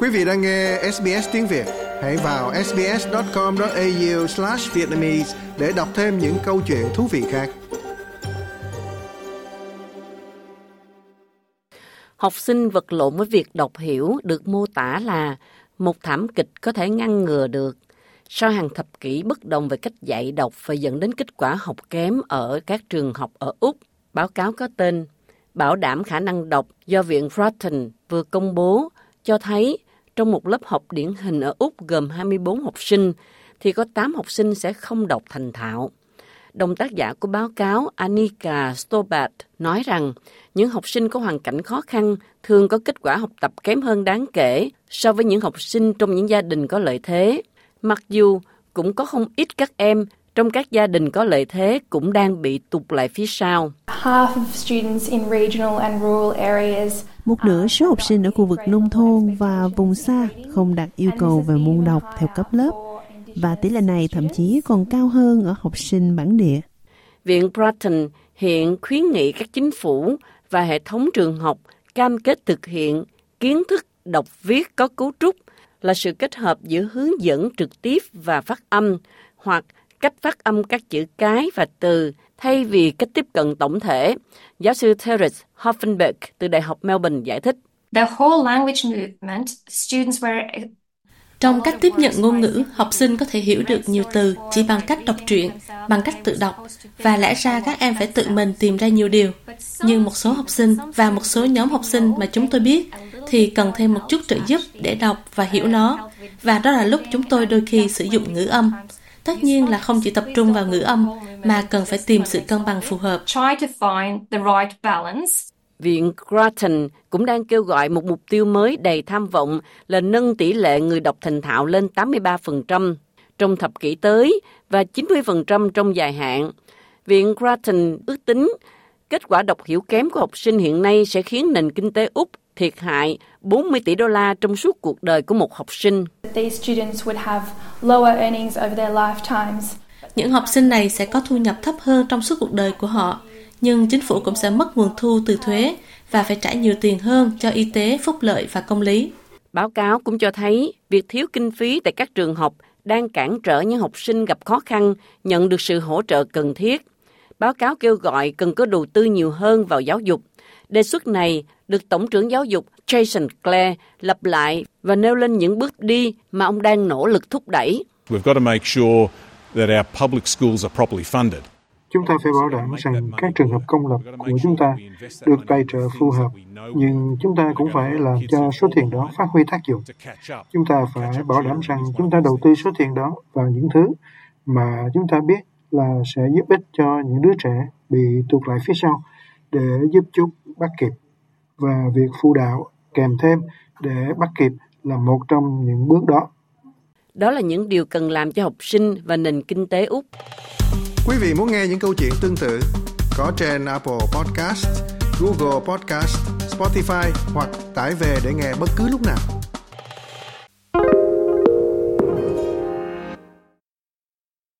Quý vị đang nghe SBS tiếng Việt, hãy vào sbs.com.au/vietnamese để đọc thêm những câu chuyện thú vị khác. Học sinh vật lộn với việc đọc hiểu được mô tả là một thảm kịch có thể ngăn ngừa được. Sau hàng thập kỷ bất đồng về cách dạy đọc và dẫn đến kết quả học kém ở các trường học ở Úc, báo cáo có tên Bảo đảm khả năng đọc do Viện Broughton vừa công bố cho thấy trong một lớp học điển hình ở Úc gồm 24 học sinh, thì có 8 học sinh sẽ không đọc thành thạo. Đồng tác giả của báo cáo Anika Stobat nói rằng những học sinh có hoàn cảnh khó khăn thường có kết quả học tập kém hơn đáng kể so với những học sinh trong những gia đình có lợi thế. Mặc dù cũng có không ít các em trong các gia đình có lợi thế cũng đang bị tụt lại phía sau. Một nửa số học sinh ở khu vực nông thôn và vùng xa không đạt yêu cầu về môn đọc theo cấp lớp và tỷ lệ này thậm chí còn cao hơn ở học sinh bản địa. Viện Broughton hiện khuyến nghị các chính phủ và hệ thống trường học cam kết thực hiện kiến thức đọc viết có cấu trúc là sự kết hợp giữa hướng dẫn trực tiếp và phát âm hoặc cách phát âm các chữ cái và từ thay vì cách tiếp cận tổng thể. Giáo sư Terence Hoffenberg từ Đại học Melbourne giải thích. The whole language movement, students were trong cách tiếp nhận ngôn ngữ, học sinh có thể hiểu được nhiều từ chỉ bằng cách đọc truyện, bằng cách tự đọc, và lẽ ra các em phải tự mình tìm ra nhiều điều. Nhưng một số học sinh và một số nhóm học sinh mà chúng tôi biết thì cần thêm một chút trợ giúp để đọc và hiểu nó. Và đó là lúc chúng tôi đôi khi sử dụng ngữ âm. Tất nhiên là không chỉ tập trung vào ngữ âm, mà cần phải tìm sự cân bằng phù hợp. Viện Grattan cũng đang kêu gọi một mục tiêu mới đầy tham vọng là nâng tỷ lệ người đọc thành thạo lên 83% trong thập kỷ tới và 90% trong dài hạn. Viện Grattan ước tính kết quả đọc hiểu kém của học sinh hiện nay sẽ khiến nền kinh tế Úc thiệt hại 40 tỷ đô la trong suốt cuộc đời của một học sinh. Những học sinh này sẽ có thu nhập thấp hơn trong suốt cuộc đời của họ nhưng chính phủ cũng sẽ mất nguồn thu từ thuế và phải trả nhiều tiền hơn cho y tế, phúc lợi và công lý. Báo cáo cũng cho thấy việc thiếu kinh phí tại các trường học đang cản trở những học sinh gặp khó khăn nhận được sự hỗ trợ cần thiết. Báo cáo kêu gọi cần có đầu tư nhiều hơn vào giáo dục. Đề xuất này được Tổng trưởng Giáo dục Jason Clare lập lại và nêu lên những bước đi mà ông đang nỗ lực thúc đẩy. We've got to make sure that our public schools are properly funded. Chúng ta phải bảo đảm rằng các trường học công lập của chúng ta được tài trợ phù hợp, nhưng chúng ta cũng phải làm cho số tiền đó phát huy tác dụng. Chúng ta phải bảo đảm rằng chúng ta đầu tư số tiền đó vào những thứ mà chúng ta biết là sẽ giúp ích cho những đứa trẻ bị tụt lại phía sau để giúp chúng bắt kịp. Và việc phụ đạo kèm thêm để bắt kịp là một trong những bước đó. Đó là những điều cần làm cho học sinh và nền kinh tế Úc. Quý vị muốn nghe những câu chuyện tương tự có trên Apple Podcast, Google Podcast, Spotify hoặc tải về để nghe bất cứ lúc nào.